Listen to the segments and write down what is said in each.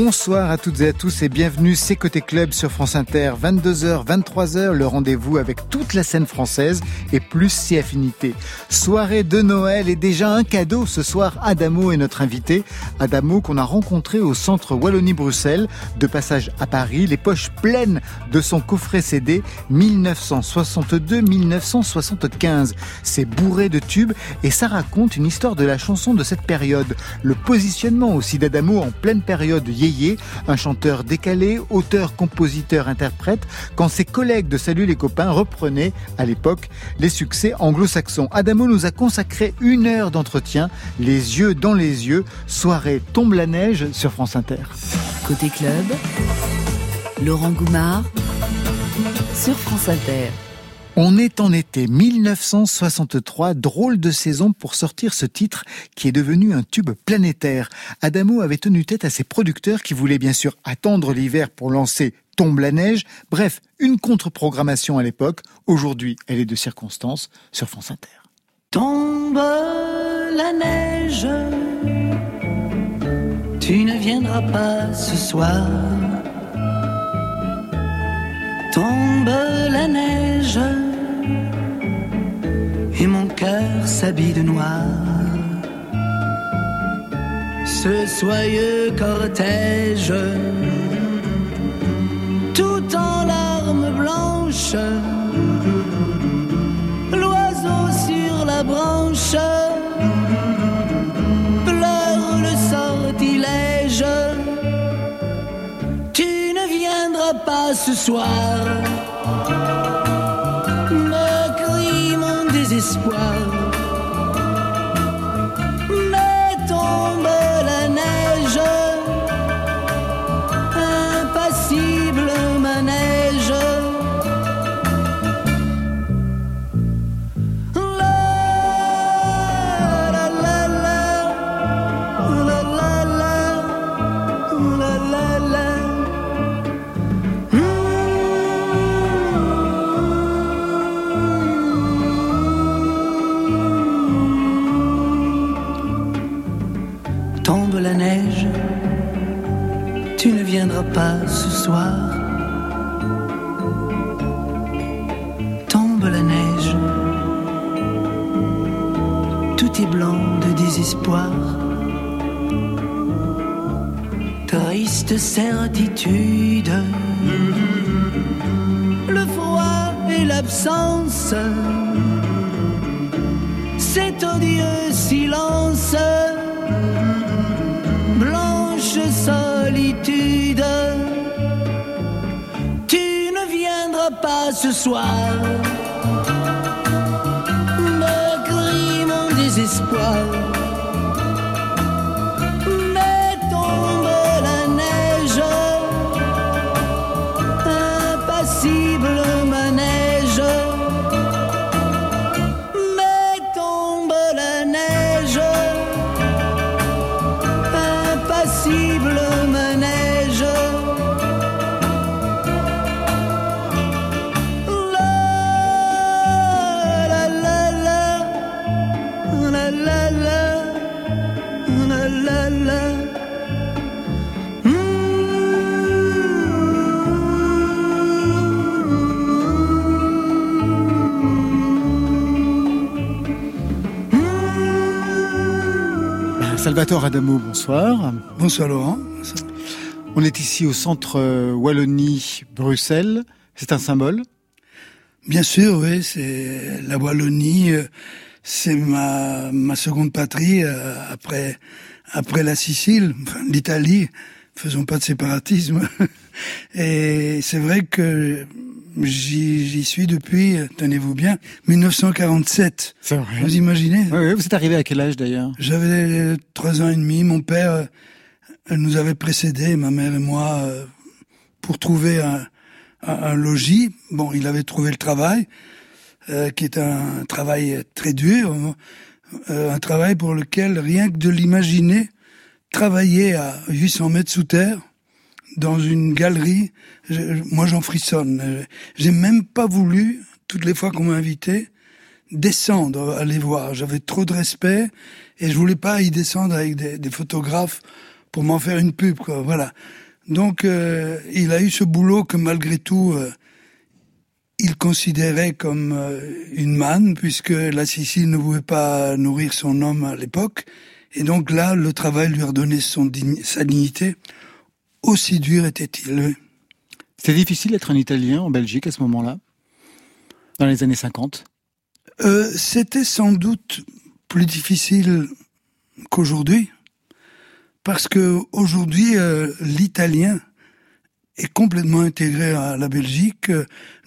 Bonsoir à toutes et à tous et bienvenue c'est Côté Club sur France Inter, 22h, 23h, le rendez-vous avec toute la scène française et plus si affinités. Soirée de Noël et déjà un cadeau ce soir, Adamo est notre invité. Adamo qu'on a rencontré au centre Wallonie-Bruxelles, de passage à Paris, les poches pleines de son coffret CD 1962-1975. C'est bourré de tubes et ça raconte une histoire de la chanson de cette période. Le positionnement aussi d'Adamo en pleine période Un chanteur décalé, auteur, compositeur, interprète, quand ses collègues de Salut les copains reprenaient, à l'époque, les succès anglo-saxons. Adamo nous a consacré une heure d'entretien, les yeux dans les yeux, soirée tombe la neige sur France Inter. Côté club, Laurent Goumard sur France Inter. On est en été 1963, drôle de saison pour sortir ce titre qui est devenu un tube planétaire. Adamo avait tenu tête à ses producteurs qui voulaient bien sûr attendre l'hiver pour lancer Tombe la neige. Bref, une contre-programmation à l'époque. Aujourd'hui, elle est de circonstance sur France Inter. Tombe la neige, tu ne viendras pas ce soir. Tombe la neige et mon cœur s'habille de noir. Ce soyeux cortège, tout en larmes blanches, pas ce soir. espoir pas Certitude, le froid et l'absence, cet odieux silence solitude. Tu ne viendras pas ce soir. Salvatore Adamo, bonsoir. Bonsoir Laurent. On est ici au centre euh, Wallonie-Bruxelles. C'est un symbole? Bien sûr, oui. C'est la Wallonie. Euh, c'est ma, ma seconde patrie euh, après après la Sicile, l'Italie. Faisons pas de séparatisme. Et c'est vrai que J'y suis depuis, tenez-vous bien, 1947. C'est vrai. Vous imaginez oui, Vous êtes arrivé à quel âge d'ailleurs? J'avais trois ans et demi. Mon père elle nous avait précédé, ma mère et moi, euh, pour trouver un, un, logis. Bon, il avait trouvé le travail, euh, qui est un travail très dur, euh, un travail pour lequel, rien que de l'imaginer, travailler à 800 mètres sous terre, dans une galerie, moi j'en frissonne. J'ai même pas voulu, toutes les fois qu'on m'a invité, descendre, aller voir. J'avais trop de respect et je voulais pas y descendre avec des, des photographes pour m'en faire une pub, quoi. Voilà. Donc, euh, il a eu ce boulot que malgré tout, euh, il considérait comme euh, une manne, puisque la Sicile ne pouvait pas nourrir son homme à l'époque. Et donc là, le travail lui a redonné son sa dignité. Aussi dur était-il. C'était difficile d'être un Italien en Belgique à ce moment-là, dans les années 50 euh, C'était sans doute plus difficile qu'aujourd'hui, parce que aujourd'hui, euh, l'italien est complètement intégré à la Belgique.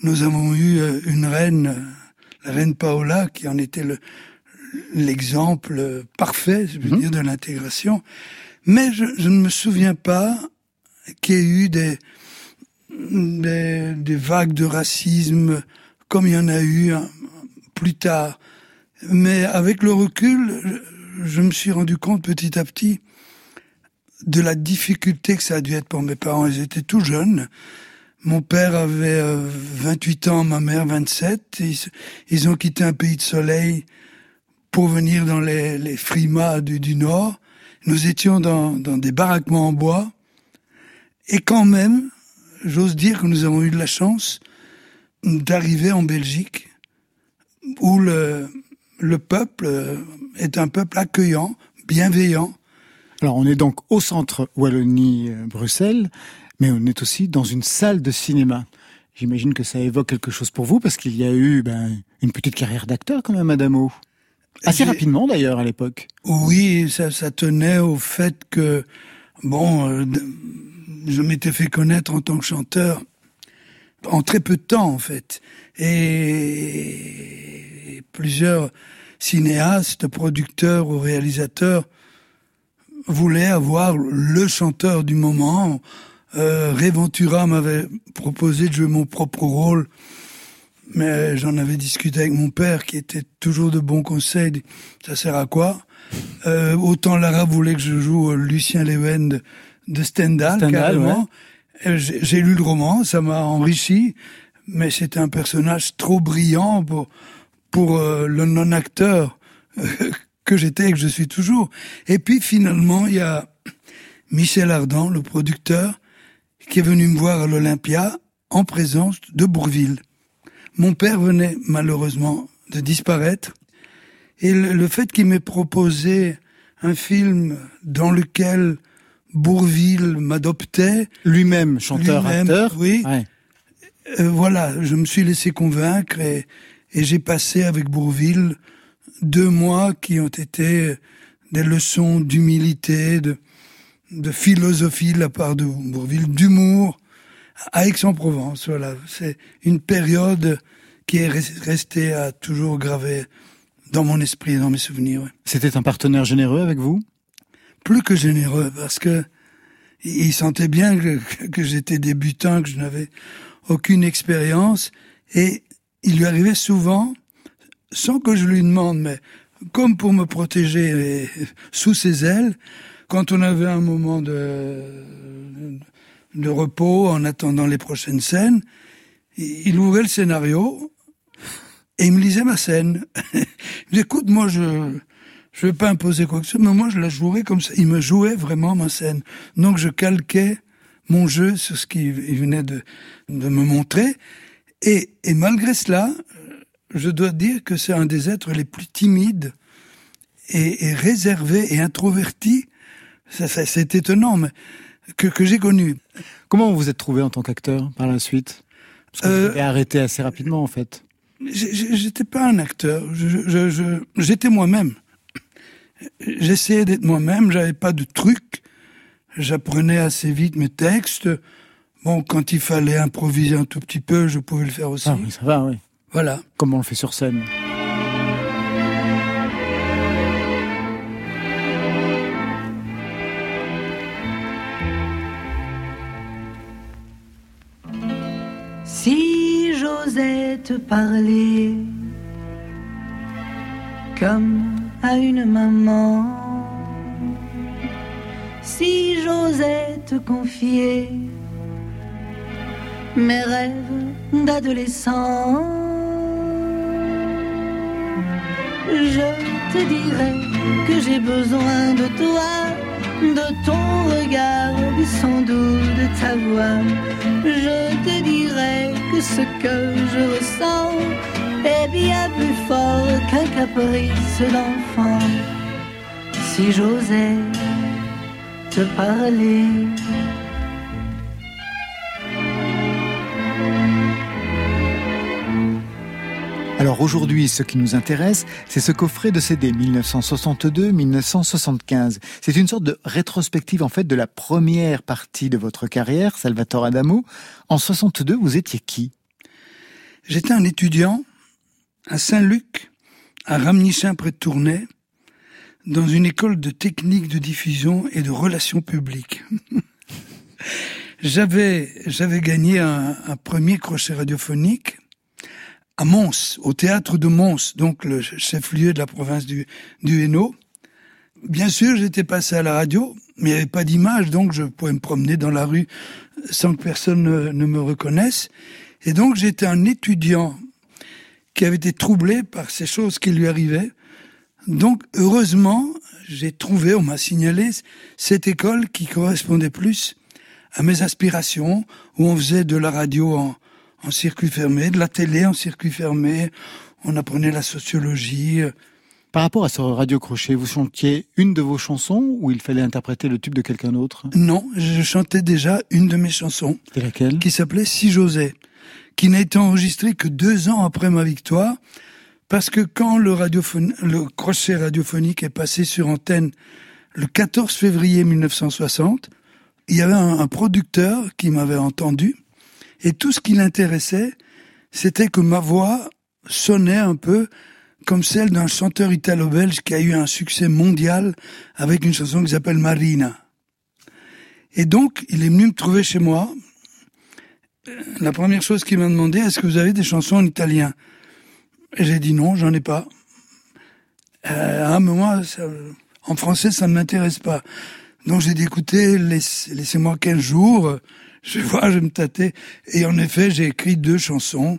Nous avons eu euh, une reine, la reine Paola, qui en était le, l'exemple parfait, je veux mhm. dire, de l'intégration. Mais je, je, ne me souviens pas qu'il y ait eu des, des, des, vagues de racisme comme il y en a eu hein, plus tard. Mais avec le recul, je, me suis rendu compte petit à petit de la difficulté que ça a dû être pour mes parents. Ils étaient tout jeunes. Mon père avait 28 euh, ans, ma mère 27. Ils, ils, ont quitté un pays de soleil pour venir dans les, les frimas du, du, Nord. Nous étions dans, dans des baraquements en bois. Et quand même, j'ose dire que nous avons eu de la chance d'arriver en Belgique, où le, le peuple est un peuple accueillant, bienveillant, alors on est donc au centre Wallonie-Bruxelles, mais on est aussi dans une salle de cinéma. J'imagine que ça évoque quelque chose pour vous parce qu'il y a eu ben, une petite carrière d'acteur quand même, Madame O. Assez rapidement d'ailleurs à l'époque. Oui, ça, ça tenait au fait que, bon, euh, je m'étais fait connaître en tant que chanteur en très peu de temps en fait. Et plusieurs cinéastes, producteurs ou réalisateurs voulait avoir le chanteur du moment. Euh, m'avait proposé de jouer mon propre rôle, mais j'en avais discuté avec mon père qui était toujours de bons conseils. Ça sert à quoi? Euh, Autant Lara voulait que je joue Lucien Lewen de, de Stendhal, carrément. J'ai lu le roman, ça m'a enrichi, mais c'était un personnage trop brillant pour pour euh, le non-acteur que j'étais et que je suis toujours. Et puis finalement, il y a Michel Ardan, le producteur, qui est venu me voir à l'Olympia en présence de Bourville. Mon père venait malheureusement de disparaître et le, fait qu'il m'ait proposé un film dans lequel Bourville m'adoptait. Lui-même, chanteur, acteur. Oui. Euh, voilà, je me suis laissé convaincre et, et j'ai passé avec Bourville deux mois qui ont été des leçons d'humilité, de, de philosophie de la part de Bourville, d'humour à Aix-en-Provence. Voilà, c'est une période qui est restée à toujours gravée dans mon esprit et dans mes souvenirs. C'était un partenaire généreux avec vous? Plus que généreux, parce que il sentait bien que, j'étais débutant, que je n'avais aucune expérience, et il lui arrivait souvent sans que je lui demande, mais comme pour me protéger sous ses ailes, quand on avait un moment de, de repos en attendant les prochaines scènes, il ouvrait le scénario et il me lisait ma scène. il écoute, moi je je vais pas imposer quoi que ce soit, mais moi je la jouerais comme ça. Il me jouait vraiment ma scène. Donc je calquais mon jeu sur ce qu'il venait de, de me montrer. Et, et malgré cela, je dois dire que c'est un des êtres les plus timides et, réservés et introvertis. Ça, c'est étonnant, mais que, que j'ai connu. Comment vous vous êtes trouvé en tant qu'acteur par la suite? Parce que vous euh, avez arrêté assez rapidement, en fait. J'étais pas un acteur. J'étais moi-même. J'essayais d'être moi-même. J'avais pas de truc. J'apprenais assez vite mes textes. Bon, quand il fallait improviser un tout petit peu, je pouvais le faire aussi. Ah oui, ça va, oui. Voilà. Comment on le fait sur scène Si j'osais te parler comme à une maman, si j'osais te confier mes rêves d'adolescent je te dirai que j'ai besoin de toi de ton regard, du son doux de ta voix. Je te dirai que ce que je ressens est bien plus fort qu'un caprice d'enfant. Si j'osais te parler. Alors aujourd'hui, ce qui nous intéresse, c'est ce coffret de CD 1962-1975. C'est une sorte de rétrospective en fait de la première partie de votre carrière, Salvatore Adamo. En 62, vous étiez qui? J'étais un étudiant à Saint-Luc, à Ramnichin près de Tournai, dans une école de technique de diffusion et de relations publiques. j'avais j'avais gagné un, premier crochet radiophonique à Mons, au théâtre de Mons, donc le chef-lieu de la province du, Hainaut. Bien sûr, j'étais passé à la radio, mais il n'y avait pas d'image, donc je pouvais me promener dans la rue sans que personne ne, ne me reconnaisse. Et donc j'étais un étudiant qui avait été troublé par ces choses qui lui arrivaient. Donc heureusement, j'ai trouvé, on m'a signalé, cette école qui correspondait plus à mes aspirations, où on faisait de la radio en, en circuit fermé, de la télé en circuit fermé, on apprenait la sociologie. Par rapport à ce radio crochet, vous chantiez une de vos chansons ou il fallait interpréter le tube de quelqu'un d'autre? Non, je chantais déjà une de mes chansons. Et laquelle? Qui s'appelait Si j'osais, qui n'a été enregistrée que deux ans après ma victoire, parce que quand le, le crochet radiophonique est passé sur antenne le 14 février 1960, il y avait un, un producteur qui m'avait entendu et tout ce qui l'intéressait, c'était que ma voix sonnait un peu comme celle d'un chanteur italo-belge qui a eu un succès mondial avec une chanson qui s'appelle Marina. Et donc, il est venu me trouver chez moi. La première chose qu'il m'a demandé, est-ce que vous avez des chansons en italien? Et j'ai dit non, j'en ai pas. Euh, mais moi, ça, en français, ça ne m'intéresse pas. Donc j'ai dit, écoutez, laissez-moi 15 jours, je vais voir, je me tâter. Et en effet, j'ai écrit deux chansons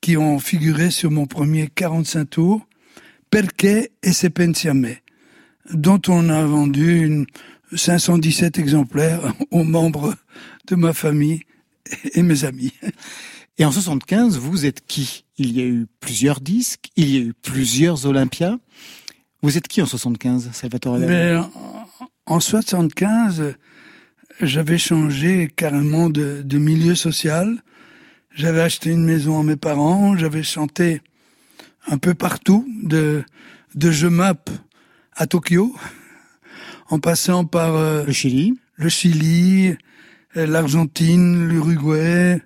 qui ont figuré sur mon premier 45 tours, Perché et Se pensiame, dont on a vendu une 517 exemplaires aux membres de ma famille et mes amis. Et en 75, vous êtes qui? Il y a eu plusieurs disques, il y a eu plusieurs Olympias. Vous êtes qui en 75, Salvatore Mais en 75, j'avais changé carrément de, de, milieu social. J'avais acheté une maison à mes parents, j'avais chanté un peu partout, de, de Je Map à Tokyo, en passant par euh, le Chili, le Chili, l'Argentine, l'Uruguay,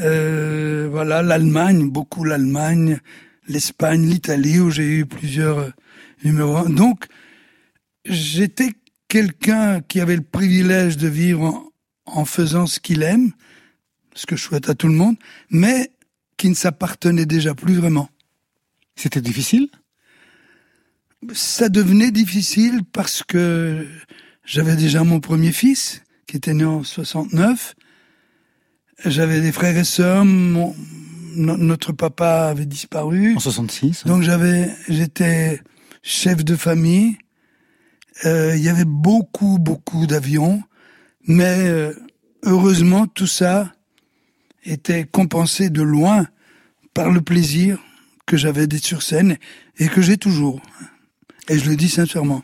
euh, voilà, l'Allemagne, beaucoup l'Allemagne, l'Espagne, l'Italie, où j'ai eu plusieurs euh, numéros. Donc, j'étais quelqu'un qui avait le privilège de vivre en, en faisant ce qu'il aime, ce que je souhaite à tout le monde, mais qui ne s'appartenait déjà plus vraiment. C'était difficile? Ça devenait difficile parce que j'avais déjà mon premier fils, qui était né en 69. J'avais des frères et sœurs, mon, notre papa avait disparu. En 66. Donc j'avais, j'étais chef de famille. Euh, il y avait beaucoup, beaucoup d'avions, mais euh, heureusement tout ça était compensé de loin par le plaisir que j'avais d'être sur scène et que j'ai toujours. Et je le dis sincèrement.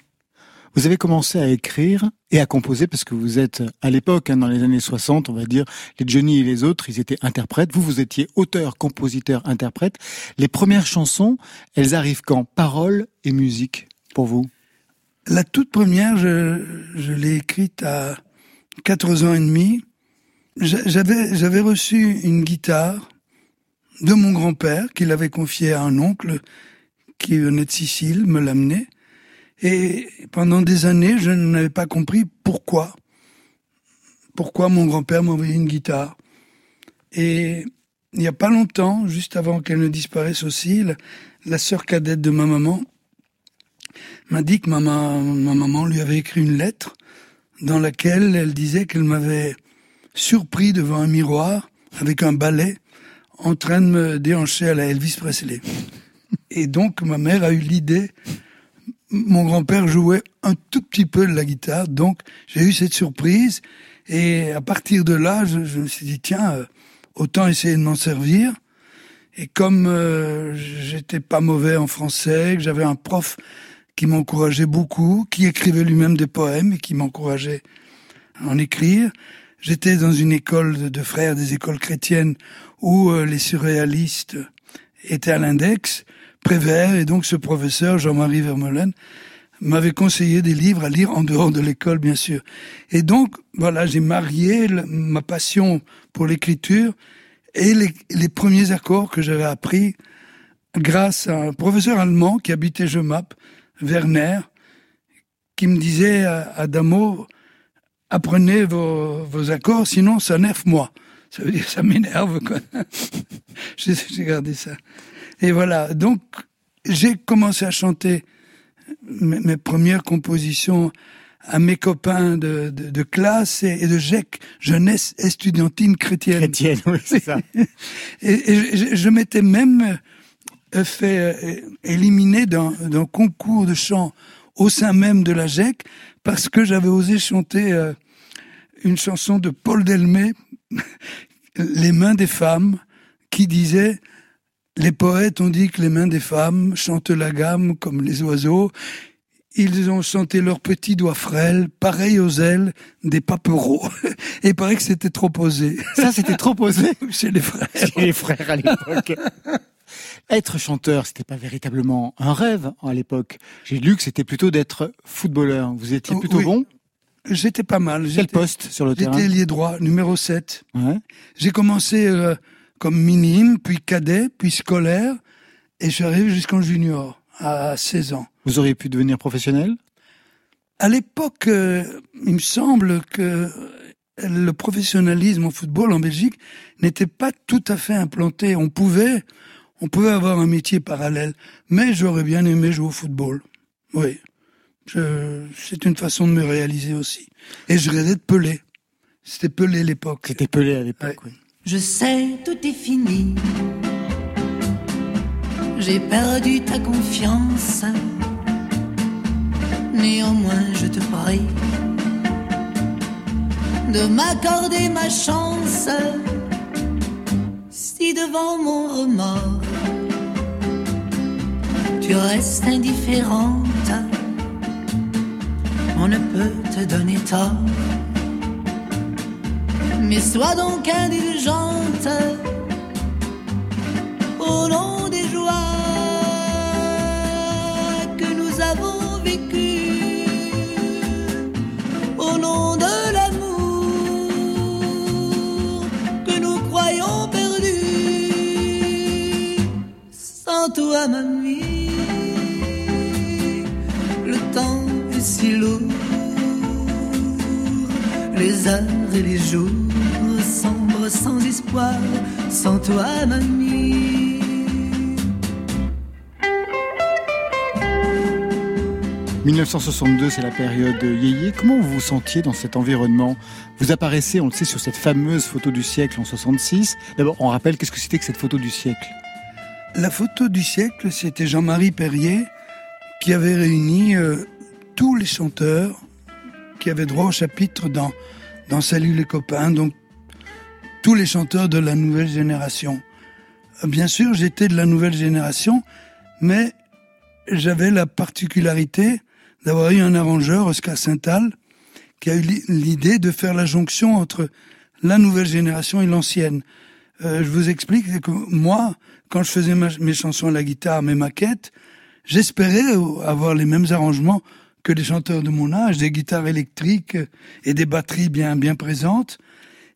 Vous avez commencé à écrire et à composer parce que vous êtes à l'époque, hein, dans les années 60, on va dire, les Johnny et les autres, ils étaient interprètes. Vous, vous étiez auteur, compositeur, interprète. Les premières chansons, elles arrivent quand? Paroles et musique pour vous? La toute première, je, l'ai écrite à 14 ans et demi. J'avais, j'avais reçu une guitare de mon grand-père qu'il avait confiée à un oncle qui venait de Sicile, me l'amenait. Et pendant des années, je n'avais pas compris pourquoi. Pourquoi mon grand-père m'envoyait une guitare. Et il n'y a pas longtemps, juste avant qu'elle ne disparaisse aussi, la, la sœur cadette de ma maman m'a dit que ma, ma, ma, maman lui avait écrit une lettre dans laquelle elle disait qu'elle m'avait surpris devant un miroir avec un balai en train de me déhancher à la Elvis Presley. Et donc ma mère a eu l'idée mon grand-père jouait un tout petit peu de la guitare, donc j'ai eu cette surprise. Et à partir de là, je, me suis dit, tiens, euh, autant essayer de m'en servir. Et comme euh, j'étais pas mauvais en français, que j'avais un prof qui m'encourageait beaucoup, qui écrivait lui-même des poèmes et qui m'encourageait à en écrire, j'étais dans une école de, frères des écoles chrétiennes où euh, les surréalistes étaient à l'index, Prévert, et donc ce professeur, Jean-Marie Vermeulen, m'avait conseillé des livres à lire en dehors de l'école, bien sûr. Et donc, voilà, j'ai marié ma passion pour l'écriture et les, premiers accords que j'avais appris grâce à un professeur allemand qui habitait Jemap, Werner, qui me disait à, Damo, apprenez vos, accords, sinon ça nerve moi. Ça veut dire ça m'énerve, j'ai gardé ça. Et voilà, donc j'ai commencé à chanter mes, premières compositions à mes copains de, de, de classe et, de GEC, jeunesse estudiantine chrétienne. Chrétienne, oui, c'est ça. et, et, je, je m'étais même euh, fait euh, éliminer d'un concours de chant au sein même de la GEC parce que j'avais osé chanter euh, une chanson de Paul Delmé, Les mains des femmes, qui disait les poètes ont dit que les mains des femmes chantent la gamme comme les oiseaux. Ils ont chanté leurs petits doigts frêles, pareils aux ailes des papereaux. Et il paraît que c'était trop posé. Ça, c'était trop posé Chez les frères. Chez les frères à l'époque. Être chanteur, c'était pas véritablement un rêve à l'époque. J'ai lu que c'était plutôt d'être footballeur. Vous étiez plutôt oui. bon? J'étais pas mal. Quel poste sur le terrain? J'étais lié droit, numéro 7. Ouais. J'ai commencé euh, comme minime, puis cadet, puis scolaire, et arrivé jusqu'en junior, à 16 ans. Vous auriez pu devenir professionnel? À l'époque, euh, il me semble que le professionnalisme au football en Belgique n'était pas tout à fait implanté. On pouvait, on pouvait avoir un métier parallèle, mais j'aurais bien aimé jouer au football. Oui, c'est une façon de me réaliser aussi. Et je rêvais de Pelé. C'était Pelé l'époque. C'était Pelé à l'époque, Ouais. oui. Je sais, tout est fini. J'ai perdu ta confiance. Néanmoins, je te prie de m'accorder ma chance. Si devant mon remords, tu restes indifférente, on ne peut te donner tort. Mais sois donc indulgente au nom des joies que nous avons vécues, au nom de l'amour que nous croyons perdu. Sans toi, mamie, le temps est si lourd, les heures et les jours sans espoir, sans toi, mamie. 1962, c'est la période yéyé. Comment vous vous sentiez dans cet environnement? Vous apparaissez, on le sait, sur cette fameuse photo du siècle en 66. D'abord, on rappelle qu'est-ce que c'était que cette photo du siècle? La photo du siècle, c'était Jean-Marie Perrier qui avait réuni euh, tous les chanteurs qui avaient droit au chapitre dans, dans Salut les copains, donc tous les chanteurs de la nouvelle génération. Euh, Bien sûr, j'étais de la nouvelle génération, mais j'avais la particularité d'avoir eu un arrangeur, Oscar Saintal, qui a eu l'idée de faire la jonction entre la nouvelle génération et l'ancienne. Euh, je vous explique que moi, quand je faisais mes chansons à la guitare, mes maquettes, j'espérais avoir les mêmes arrangements que les chanteurs de mon âge, des guitares électriques et des batteries bien bien présentes.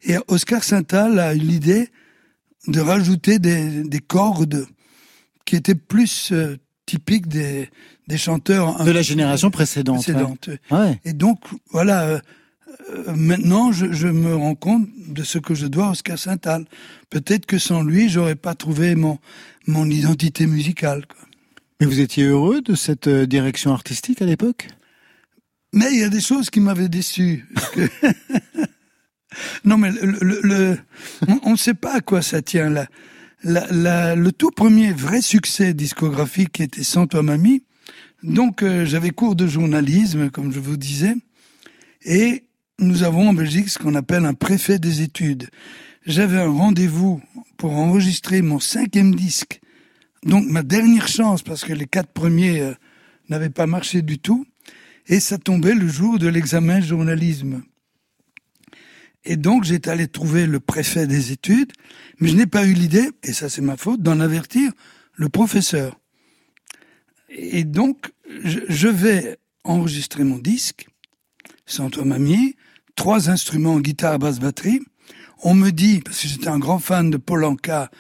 Et Oscar Saintal a eu l'idée de rajouter des, des cordes qui étaient plus euh, typiques des, des chanteurs De la génération précédente. précédente. ouais. Ouais. Et donc, voilà, euh, euh, maintenant, je, je me rends compte de ce que je dois à Oscar Saintal. Peut-être que sans lui, j'aurais pas trouvé mon, mon identité musicale. quoi. Mais vous étiez heureux de cette direction artistique à l'époque? Mais il y a des choses qui m'avaient déçu. Non, mais le, on ne sait pas à quoi ça tient. La, le tout premier vrai succès discographique était Sans toi Donc euh, j'avais cours de journalisme, comme je vous disais, et nous avons en Belgique ce qu'on appelle un préfet des études. J'avais un rendez-vous pour enregistrer mon cinquième disque, donc ma dernière chance parce que les quatre premiers euh, n'avaient pas marché du tout, et ça tombait le jour de l'examen journalisme. Et donc j'étais allé trouver le préfet des études, mais je n'ai pas eu l'idée, et ça c'est ma faute, d'en avertir le professeur. Et donc je, vais enregistrer mon disque, toi mamie, trois instruments, guitare, basse, batterie. On me dit, parce que j'étais un grand fan de Polanka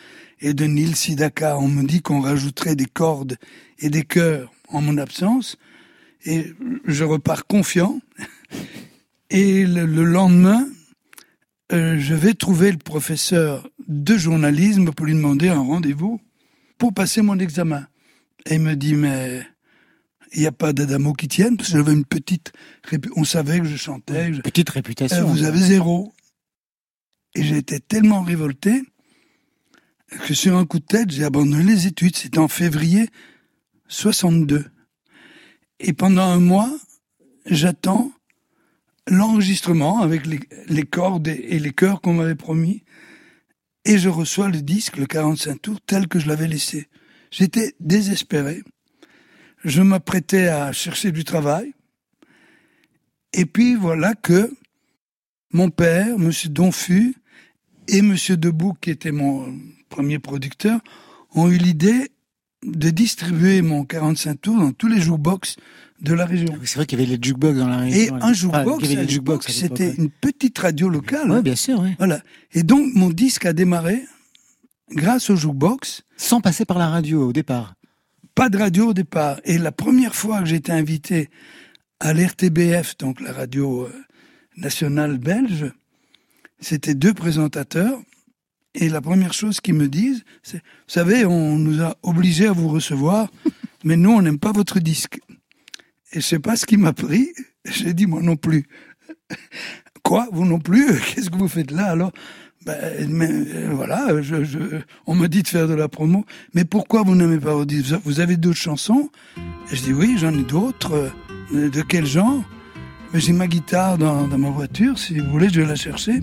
et de Neil Sidaka, on me dit qu'on rajouterait des cordes et des chœurs en mon absence. Et je repars confiant. Et le lendemain, euh, je vais trouver le professeur de journalisme pour lui demander un rendez-vous pour passer mon examen. Et il me dit, mais il n'y a pas d'Adamo qui tienne, parce que j'avais une petite... On savait que je chantais. petite réputation. Euh, vous avez zéro. Et j'ai été tellement révolté que sur un coup de tête, j'ai abandonné les études. C'était en février 62. Et pendant un mois, j'attends l'enregistrement avec les, cordes et les chœurs qu'on m'avait promis, et je reçois le disque, le 45 tours, tel que je l'avais laissé. J'étais désespéré. Je m'apprêtais à chercher du travail. Et puis voilà que mon père, M. Donfu, et M. Debout, qui était mon premier producteur, ont eu l'idée de distribuer mon 45 tours dans tous les jukebox de la région. C'est vrai qu'il y avait les jukebox dans la région. Et un jukebox, c'était une petite radio locale. Oui, bien sûr. Voilà. Et donc mon disque a démarré grâce au jukebox. Sans passer par la radio au départ. Pas de radio au départ. Et la première fois que été invité à l'RTBF, donc la radio euh, nationale belge, c'était deux présentateurs et la première chose qu'ils me disent, c'est, vous savez, on nous a obligés à vous recevoir, mais nous, on n'aime pas votre disque. Et je sais pas ce qui m'a pris. J'ai dit, moi non plus. Quoi, vous non plus? Qu'est-ce que vous faites là alors? Ben, mais, euh, voilà, on me dit de faire de la promo. Mais pourquoi vous n'aimez pas disques Vous avez d'autres chansons? Je dis oui, j'en ai d'autres. Euh, de quel genre? J'ai ma guitare dans, ma voiture, si vous voulez, je vais la chercher.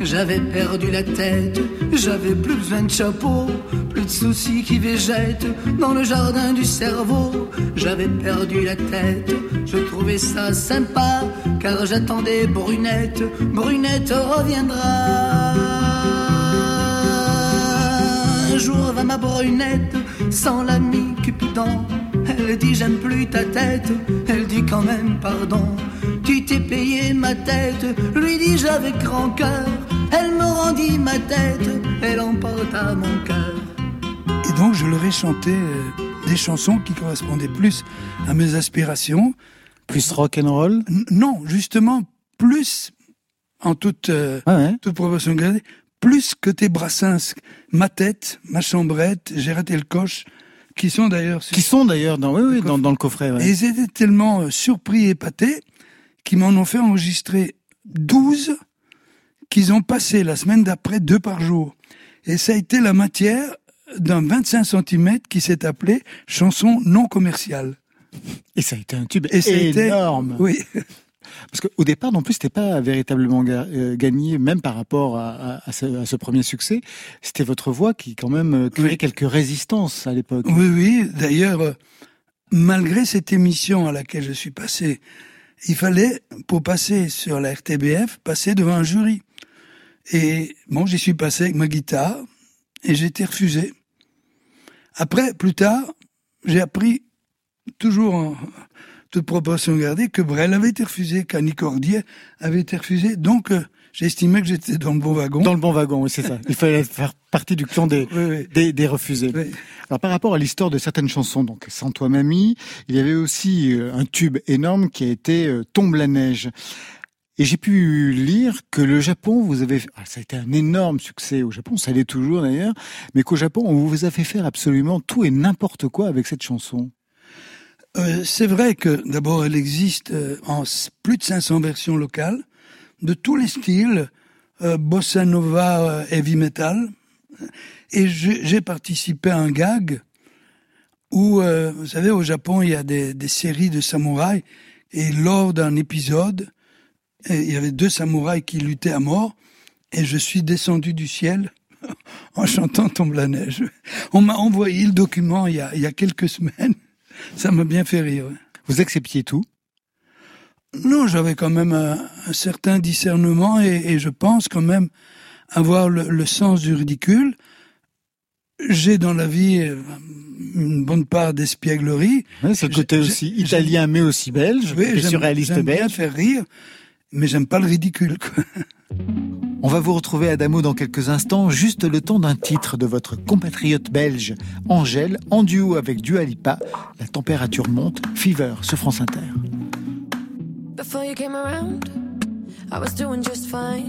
J'avais perdu la tête, j'avais plus besoin de chapeau, plus de soucis qui végètent dans le jardin du cerveau. J'avais perdu la tête, je trouvais ça sympa, car j'attendais Brunette, Brunette reviendra. Un jour va ma Brunette, sans l'ami Cupidon. Elle dit j'aime plus ta tête, elle dit quand même pardon. Tu t'es payé ma tête, lui dis-je avec grand cœur. Elle me rendit ma tête, elle emporta mon cœur. Et donc je leur ai chanté euh, des chansons qui correspondaient plus à mes aspirations. Plus rock and roll Non, justement, plus en toute, euh, toute proportion gardée, plus que tes brassins, ma tête, ma chambrette, j'ai raté le coche, qui sont d'ailleurs qui sont d'ailleurs dans oui, oui, dans, dans, le coffret. Et ils étaient tellement euh, surpris et épatés qui m'en ont fait enregistrer 12 qu'ils ont passé la semaine d'après deux par jour. Et ça a été la matière d'un 25 cm qui s'est appelé chanson non commerciale. Et ça a été un tube et énorme. oui. Parce qu'au départ, non plus, c'était pas véritablement euh, gagné, même par rapport à, ce, premier succès. C'était votre voix qui, quand même, euh, créait quelques résistances à l'époque. Oui, oui. D'ailleurs, euh, malgré cette émission à laquelle je suis passé, il fallait, pour passer sur la RTBF, passer devant un jury. Et bon, j'y suis passé avec ma guitare et j'ai été refusé. Après, plus tard, j'ai appris, toujours en toute proportion gardée, que Brel avait été refusé, qu'Annie Cordier avait été refusé. Donc, euh, J'estimais que j'étais dans le bon wagon. Dans le bon wagon, oui, c'est ça. Il fallait faire partie du clan des, des, des, refusés. Alors par rapport à l'histoire de certaines chansons, donc Sans toi mamie, il y avait aussi euh, un tube énorme qui a été euh, Tombe la neige. Et j'ai pu lire que le Japon, vous avez, ah, ça a été un énorme succès au Japon, ça l'est toujours d'ailleurs, mais qu'au Japon, on vous a fait faire absolument tout et n'importe quoi avec cette chanson. Euh, c'est vrai que d'abord elle existe euh, en plus de 500 versions locales de tous les styles, euh, bossa nova, heavy metal. Et j'ai participé à un gag où, vous savez, au Japon, il y a des séries de samouraïs, et lors d'un épisode, il y avait deux samouraïs qui luttaient à mort, et je suis descendu du ciel en chantant Tombe la neige. On m'a envoyé le document il y a, il y a quelques semaines. Ça m'a bien fait rire. Vous acceptiez tout? Non, j'avais quand même un, un, certain discernement et, et, je pense quand même avoir le, le sens du ridicule. J'ai dans la vie euh, une bonne part d'espièglerie. Ouais, ce côté aussi italien mais aussi belge, oui, surréaliste belge. bien faire rire, mais j'aime pas le ridicule. Quoi. On va vous retrouver Adamo dans quelques instants, juste le temps d'un titre de votre compatriote belge, Angèle, en duo avec Dua Lipa. La température monte, Fever sur France Inter. Before you came around, I was doing just fine.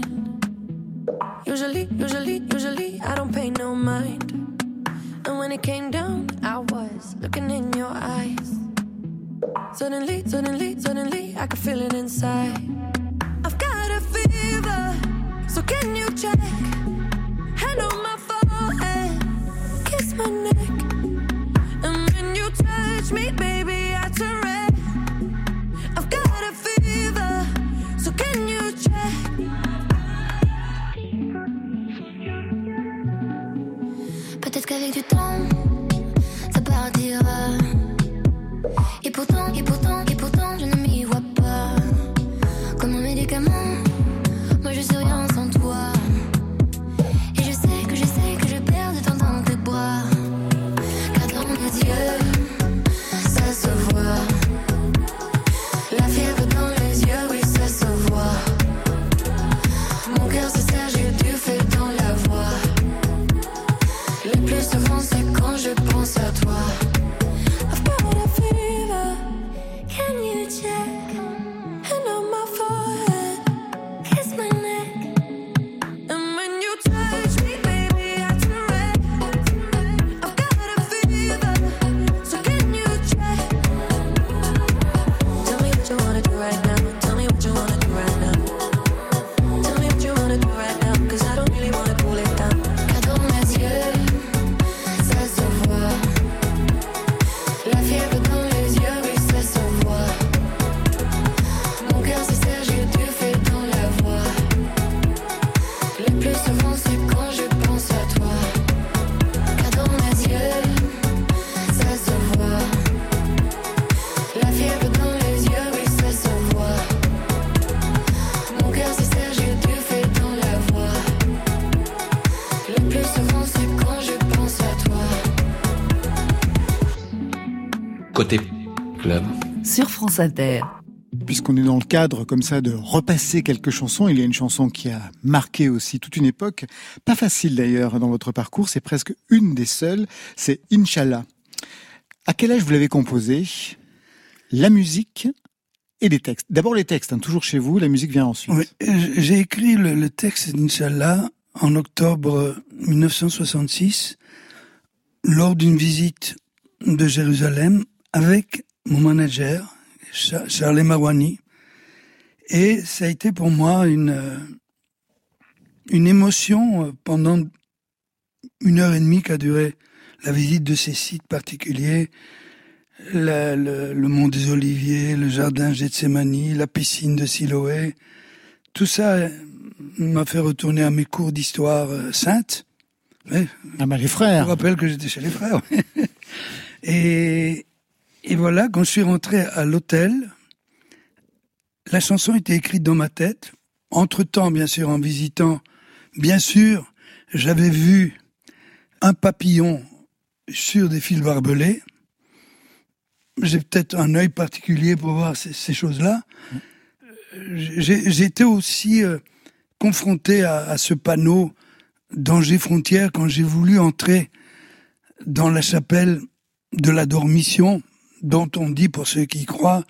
Usually, usually, usually, I don't pay no mind. And when it came down, I was looking in your eyes. Suddenly, suddenly, suddenly, I could feel it inside. A fever. So can you check? Hand on my Sur France Inter. Puisqu'on est dans le cadre comme ça de repasser quelques chansons, il y a une chanson qui a marqué aussi toute une époque, pas facile d'ailleurs dans votre parcours, c'est presque une des seules, c'est Inch'Allah. À quel âge vous l'avez composée? La musique et les textes. D'abord les textes, hein, toujours chez vous, la musique vient ensuite. Oui, j'ai écrit le, le texte d'Inch'Allah en octobre 1966 lors d'une visite de Jérusalem avec mon manager, Cha- Charles Marouani. Et ça a été pour moi une, euh, une émotion euh, pendant une heure et demie qu'a duré la visite de ces sites particuliers. La- le, le mont des Oliviers, le jardin Gethsemane, la piscine de Siloé. Tout ça euh, m'a fait retourner à mes cours d'histoire sainte. Oui, Ah bah les je frères. me rappelle que j'étais chez les frères. et, et voilà, quand je suis rentré à l'hôtel, la chanson était écrite dans ma tête. Entre-temps, bien sûr, en visitant, bien sûr, j'avais vu un papillon sur des fils barbelés. J'ai peut-être un œil particulier pour voir ces, choses-là. Été aussi euh, confronté à, à ce panneau danger frontière quand j'ai voulu entrer dans la chapelle de la Dormition, dont on dit, pour ceux qui croient,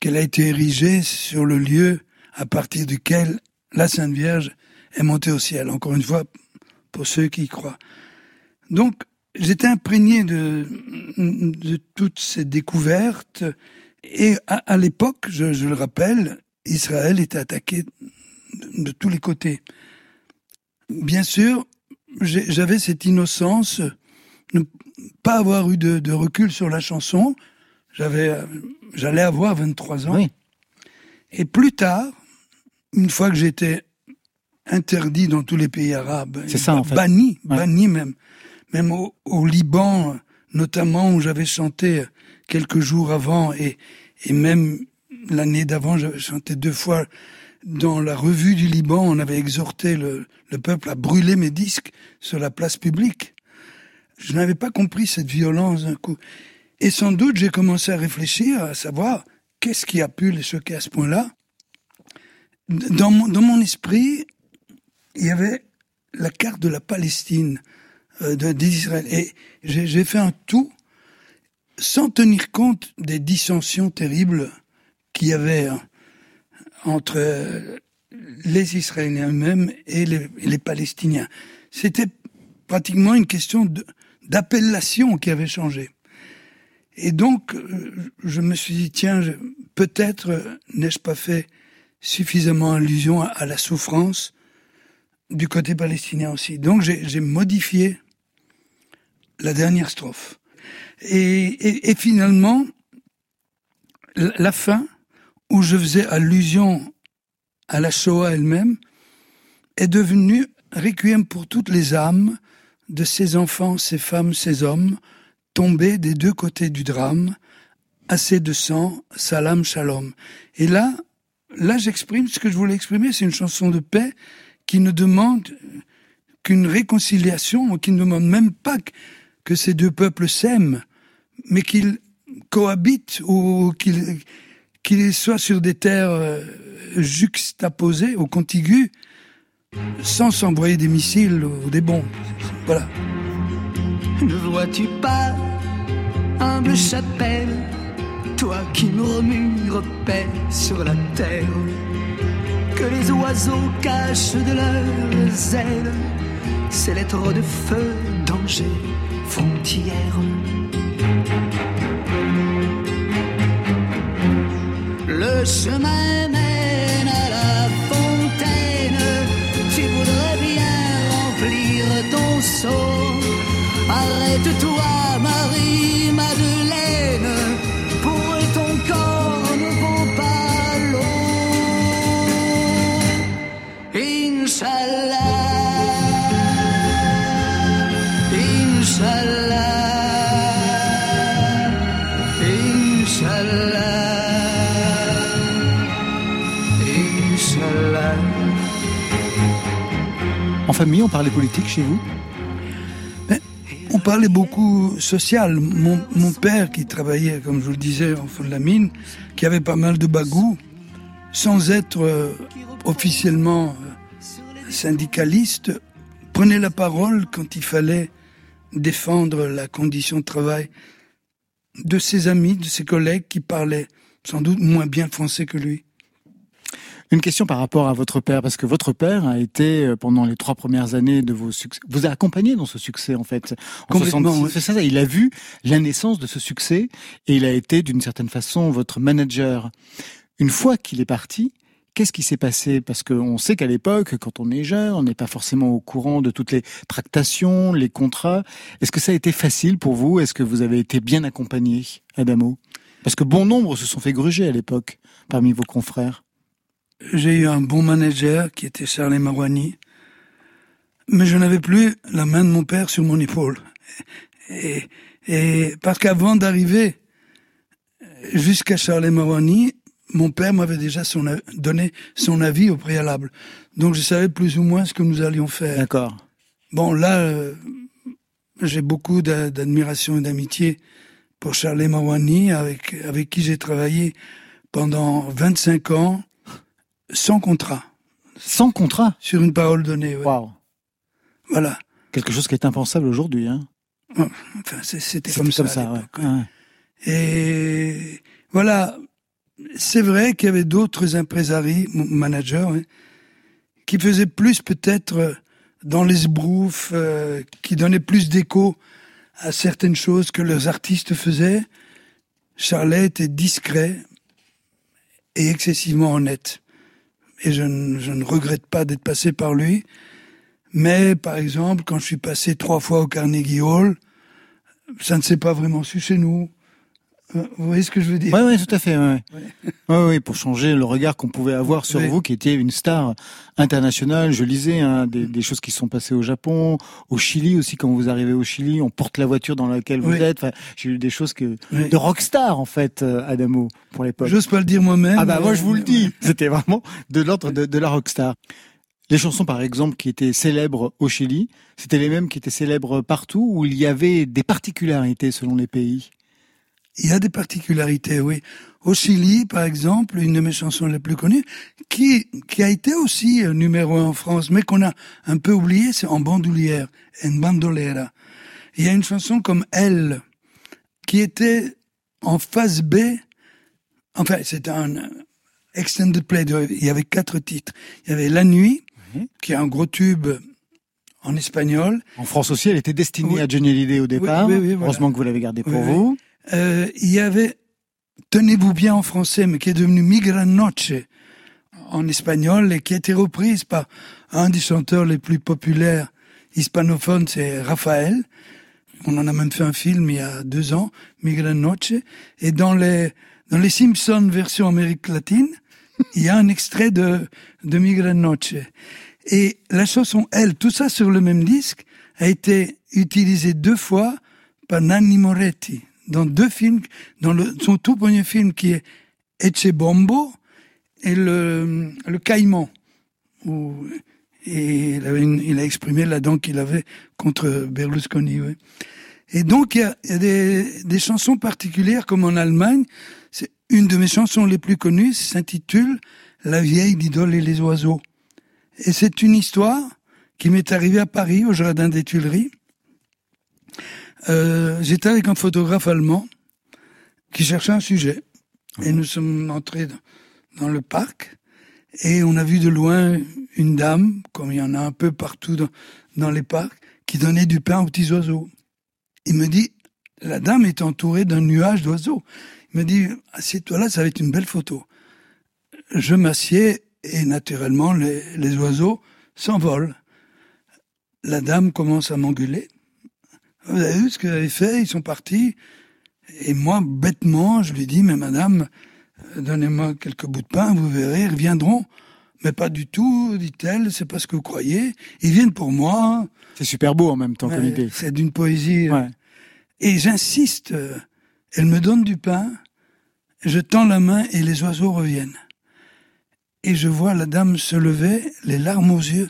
qu'elle a été érigée sur le lieu à partir duquel la Sainte Vierge est montée au ciel. Encore une fois, pour ceux qui croient. Donc, j'étais imprégné de, de toutes ces découvertes. Et à, l'époque, je, le rappelle, Israël était attaqué de, de tous les côtés. Bien sûr, j'avais cette innocence ne pas avoir eu de, de recul sur la chanson. J'avais, euh, j'allais avoir 23 ans. Oui. Et plus tard, une fois que j'étais interdit dans tous les pays arabes, C'est ça, en fait. banni, Ouais. banni même, même au, au Liban, notamment où j'avais chanté quelques jours avant et, et même l'année d'avant, j'avais chanté deux fois dans la revue du Liban, on avait exhorté le, le peuple à brûler mes disques sur la place publique. Je n'avais pas compris cette violence d'un coup. Et sans doute, j'ai commencé à réfléchir, à savoir qu'est-ce qui a pu les choquer à ce point-là. Dans mon, dans mon esprit, il y avait la carte de la Palestine, euh, d'Israël. Et j'ai fait un tout sans tenir compte des dissensions terribles qu'il y avait hein, entre euh, les Israéliens eux-mêmes et les, Palestiniens. C'était pratiquement une question d'appellation qui avait changé. Et donc, euh, je me suis dit, tiens, peut-être euh, n'ai-je pas fait suffisamment allusion à, la souffrance du côté palestinien aussi. Donc, j'ai modifié la dernière strophe. Et, et- finalement, la fin, où je faisais allusion à la Shoah elle-même, est devenue requiem pour toutes les âmes de ces enfants, ces femmes, ces hommes, tombés des deux côtés du drame, assez de sang, salam, shalom. Et là, là, j'exprime ce que je voulais exprimer, c'est une chanson de paix qui ne demande qu'une réconciliation, qui ne demande même pas que- ces deux peuples s'aiment, mais qu'ils cohabitent ou qu'ils qu'ils soient sur des terres euh, juxtaposées ou contiguës, sans s'envoyer des missiles ou des bombes. Voilà. Ne vois-tu pas, humble chapelle, toi qui murmures paix sur la terre, que les oiseaux cachent de leurs ailes ces lettres de feu, danger, frontière. Le chemin En famille, on parlait politique chez vous? On parlait beaucoup social. Mon, mon père, qui travaillait, comme je vous le disais, en fond de la mine, qui avait pas mal de bagou, sans être euh, officiellement euh, syndicaliste, prenait la parole quand il fallait défendre la condition de travail de ses amis, de ses collègues qui parlaient sans doute moins bien français que lui. Une question par rapport à votre père, parce que votre père a été, euh, pendant les trois premières années de vos succès, vous a accompagné dans ce succès, en fait. En Complètement, 66, ouais. c'est ça, il a vu la naissance de ce succès et il a été, d'une certaine façon, votre manager. Une fois qu'il est parti, qu'est-ce qui s'est passé? Parce qu'on sait qu'à l'époque, quand on est jeune, on n'est pas forcément au courant de toutes les tractations, les contrats. Est-ce que ça a été facile pour vous? Est-ce que vous avez été bien accompagné, Adamo? Parce que bon nombre se sont fait gruger à l'époque, parmi vos confrères. J'ai eu un bon manager qui était Charles Marouani, mais je n'avais plus la main de mon père sur mon épaule. Et, et parce qu'avant d'arriver jusqu'à Charles Marouani, mon père m'avait déjà son, donné son avis au préalable. Donc je savais plus ou moins ce que nous allions faire. D'accord. Bon, là, euh, j'ai beaucoup d'a- d'admiration et d'amitié pour Charles Marouani, avec, avec qui j'ai travaillé pendant 25 ans, sans contrat, Sans contrat? sur une parole donnée. ouais. Waouh. Voilà. Quelque chose qui est impensable aujourd'hui. Hein. Enfin, c'était comme ça. à ça. ouais. Et voilà, c'est vrai qu'il y avait d'autres impresaris, managers, hein, qui faisaient plus peut-être euh, dans les sbroufs, euh, qui donnaient plus d'écho à certaines choses que leurs artistes faisaient. Charlet était discret et excessivement honnête. Et je, ne- regrette pas d'être passé par lui. Mais, par exemple, quand je suis passé trois fois au Carnegie Hall, ça ne s'est pas vraiment su chez nous. Euh, Vous voyez ce que je veux dire Oui, oui, tout à fait. Ouais. Ouais. Ouais, pour changer le regard qu'on pouvait avoir sur vous, qui étiez une star internationale. Je lisais hein, des, des choses qui se sont passées au Japon, au Chili aussi. Quand vous arrivez au Chili, on porte la voiture dans laquelle vous êtes. Enfin, j'ai lu des choses que de rockstar en fait, euh, Adamo, pour l'époque. J'ose pas le dire moi-même. Ah bah moi je vous le dis, c'était vraiment de l'ordre de, de la rockstar. Les chansons par exemple qui étaient célèbres au Chili, c'était les mêmes qui étaient célèbres partout ou il y avait des particularités selon les pays? Il y a des particularités, oui. Au Chili, par exemple, une de mes chansons les plus connues, qui, qui a été aussi euh, numéro un en France, mais qu'on a un peu oublié, c'est En bandoulière, En bandolera. Il y a une chanson comme Elle, qui était en phase B, enfin, c'était un extended play, de- il y avait quatre titres. Il y avait La Nuit, Mhm. qui est un gros tube en espagnol, En France aussi, elle était destinée Oui. à Johnny Hallyday au départ. oui, oui, voilà. Heureusement que vous l'avez gardée pour vous. Euh, il y avait Tenez-vous bien en français, mais qui est devenu Migra Noche en espagnol et qui a été reprise par un des chanteurs les plus populaires hispanophones, c'est Raphaël. On en a même fait un film il y a deux ans, Migra Noche. Et dans les, dans les Simpsons version Amérique latine, il y a un extrait de, de Migra Noche. Et la chanson Elle, tout ça sur le même disque, a été utilisée deux fois par Nanni Moretti dans deux films, dans son tout premier film qui est Ecce Bombo et le, le Caïman. Où, il, a exprimé la dent qu'il avait contre Berlusconi. Et donc il y a, des, des chansons particulières comme en Allemagne. Une de mes chansons les plus connues s'intitule La vieille d'idole et les oiseaux. Et c'est une histoire qui m'est arrivée à Paris, au Jardin des Tuileries. Euh, J'étais avec un photographe allemand qui cherchait un sujet. Et nous sommes entrés dans, dans le parc et on a vu de loin une dame, comme il y en a un peu partout dans, dans les parcs, qui donnait du pain aux petits oiseaux. Il me dit, la dame est entourée d'un nuage d'oiseaux. Il me dit, assieds-toi là, ça va être une belle photo. Je m'assieds et naturellement les, les oiseaux s'envolent. La dame commence à m'engueuler. Vous avez vu ce que vous avez fait Ils sont partis. Et moi, bêtement, je lui dis, mais madame, euh, donnez-moi quelques bouts de pain, vous verrez, ils reviendront. Mais pas du tout, dit-elle, c'est pas ce que vous croyez. Ils viennent pour moi. C'est super beau en même temps comme idée. C'est d'une poésie. euh, Ouais. Et j'insiste. euh, Elle me donne du pain, je tends la main et les oiseaux reviennent. Et je vois la dame se lever, les larmes aux yeux.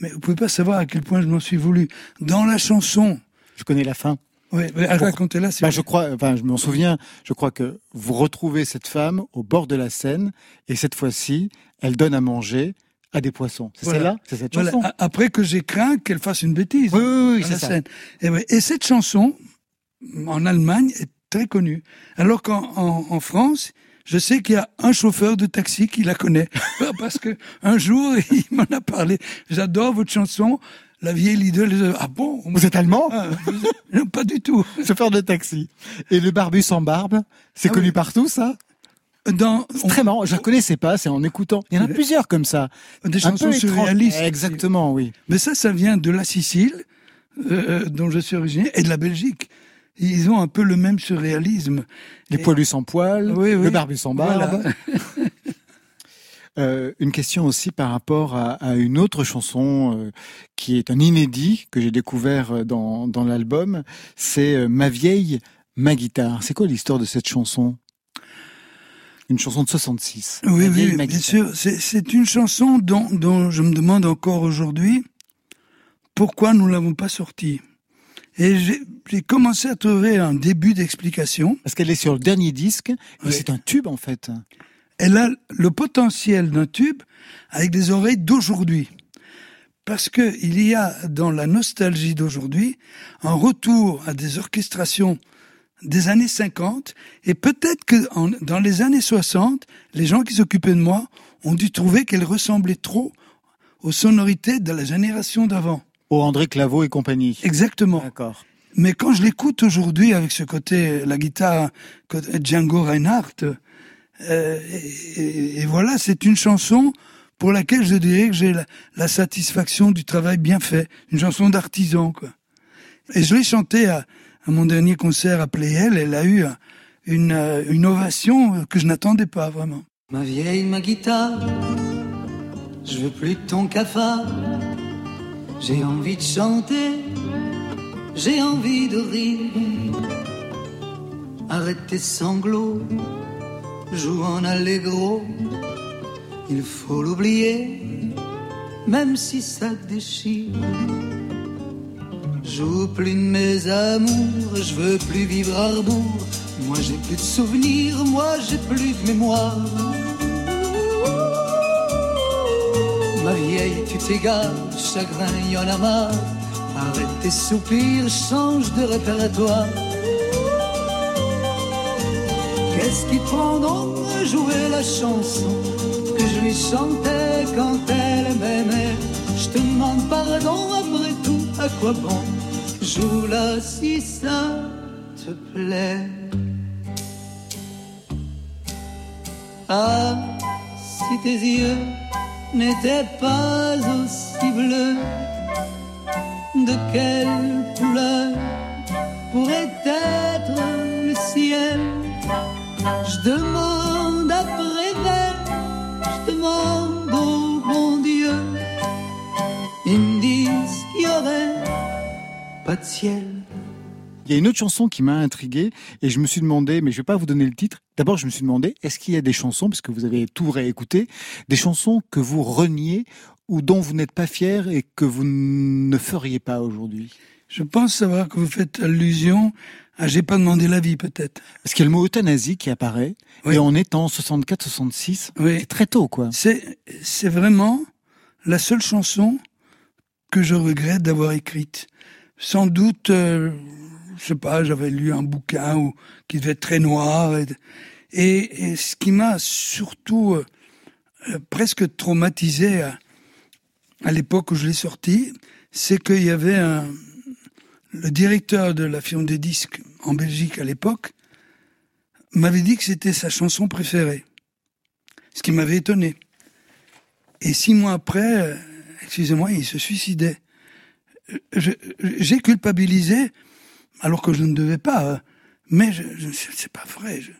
Mais vous pouvez pas savoir à quel point je m'en suis voulu. Dans la chanson, Je connais la fin. oui, racontez-la. si Bah, je crois, enfin, je m'en souviens. Je crois que vous retrouvez cette femme au bord de la Seine et cette fois-ci, elle donne à manger à des poissons. C'est Voilà. celle-là? C'est cette Voilà, chanson? A- Après que j'ai craint qu'elle fasse une bêtise. Oui, oui, oui, c'est ça. scène. Et, ouais, et cette chanson, en Allemagne, est très connue. Alors qu'en en, en France, je sais qu'il y a un chauffeur de taxi qui la connaît. Parce que un jour, il m'en a parlé. J'adore votre chanson, La vieille leader. les- Ah bon Vous êtes allemand Ah, Non, pas du tout. Chauffeur de taxi. Et le barbu sans barbe, c'est Ah connu oui. partout, ça Dans C'est très marrant. Je la connaissais pas, c'est en écoutant. Il y en a plusieurs comme ça. des Un chansons surréalistes. Exactement, oui. Mais ça, ça vient de la Sicile, euh, dont je suis originaire, et de la Belgique. Ils ont un peu le même surréalisme. Les Et- poilus sans poils, Oui, oui. le barbu sans barbe. Voilà. Euh, une question aussi par rapport à, à une autre chanson euh, qui est un inédit que j'ai découvert euh, dans, dans l'album. C'est Ma vieille, ma guitare. C'est quoi l'histoire de cette chanson? Une chanson de 66. Oui, Ma vieille, oui, ma bien guitare. sûr. C'est- une chanson dont, dont je me demande encore aujourd'hui pourquoi nous l'avons pas sortie? Et j'ai j'ai commencé à trouver un début d'explication. Parce qu'elle est sur le dernier disque et Oui. c'est un tube en fait. Elle a le potentiel d'un tube avec des oreilles d'aujourd'hui. Parce que il y a dans la nostalgie d'aujourd'hui un retour à des orchestrations des années 50 et peut-être que en- dans les années 60, les gens qui s'occupaient de moi ont dû trouver qu'elle ressemblait trop aux sonorités de la génération d'avant. Au André Claveau et compagnie. Exactement. D'accord. Mais quand je l'écoute aujourd'hui avec ce côté, la guitare, Django Reinhardt, euh, et, voilà, c'est une chanson pour laquelle je dirais que j'ai la, satisfaction du travail bien fait, une chanson d'artisan, quoi. Et je l'ai chantée à, à mon dernier concert à Playel, elle a eu une, euh, une ovation que je n'attendais pas vraiment. Ma vieille, ma guitare, je veux plus de ton cafard. J'ai envie de chanter, j'ai envie de rire. Arrête tes sanglots, joue en allegro. Il faut l'oublier, même si ça déchire. Joue plus de mes amours, je veux plus vivre à rebours. Moi j'ai plus de souvenirs, moi j'ai plus de mémoire. Ma vieille, tu t'égares, chagrin, y en a marre. Arrête tes soupirs, change de répertoire. Qu'est-ce qui prend donc à jouer la chanson que je lui chantais quand elle m'aimait? Je te demande pardon après tout, à quoi bon? Joue-la si ça te plaît. Ah, si tes yeux n'étaient pas aussi bleus, de quelle couleur pourrait être Je demande à Prévert, je demande au bon Dieu, ils me disent qu'il y aurait pas de ciel. Il y a une autre chanson qui m'a intrigué et je me suis demandé, mais je vais pas vous donner le titre. D'abord, je me suis demandé, est-ce qu'il y a des chansons, parce que vous avez tout réécouté, des chansons que vous reniez ou dont vous n'êtes pas fier et que vous ne feriez pas aujourd'hui? Je pense savoir que vous faites allusion à J'ai pas demandé la vie peut-être. Parce qu'il y a le mot euthanasie qui apparaît Oui. et on est en 64-66. Oui. C'est très tôt, quoi. C'est c'est vraiment la seule chanson que je regrette d'avoir écrite. Sans doute, euh, je sais pas, j'avais lu un bouquin ou qui devait être très noir. Et, et, et ce qui m'a surtout euh, euh, presque traumatisé à, à l'époque où je l'ai sorti, c'est qu'il y avait un, le directeur de la firme des disques en Belgique à l'époque m'avait dit que c'était sa chanson préférée. Ce qui m'avait étonné. Et six mois après, excusez-moi, il se suicidait. J'ai culpabilisé, alors que je ne devais pas. euh, Mais je, je- c'est pas vrai. je-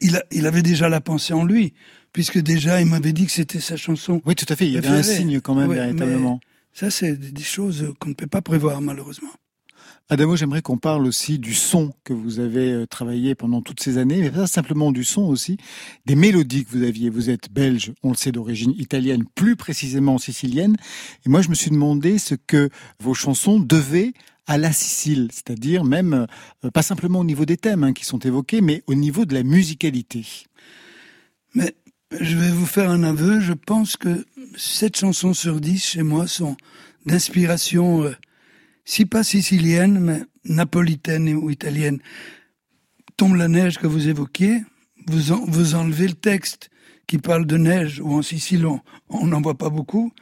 il, a- il avait déjà la pensée en lui, puisque déjà il m'avait dit que c'était sa chanson. Oui, tout à fait. Il y avait un signe quand même, véritablement. Ça, c'est des choses qu'on ne peut pas prévoir, malheureusement. Adamo, j'aimerais qu'on parle aussi du son que vous avez euh, travaillé pendant toutes ces années, mais pas simplement du son aussi, des mélodies que vous aviez. Vous êtes belge, on le sait, d'origine italienne, plus précisément sicilienne. Et moi, je me suis demandé ce que vos chansons devaient à la Sicile, c'est-à-dire même, euh, pas simplement au niveau des thèmes hein, qui sont évoqués, mais au niveau de la musicalité. Mais je vais vous faire un aveu, je pense que sept chansons sur dix chez moi sont d'inspiration, euh, si pas sicilienne, mais napolitaine ou italienne. Tombe la neige que vous évoquiez, vous, vous enlevez le texte qui parle de neige, ou en Sicile on- n'en voit pas beaucoup,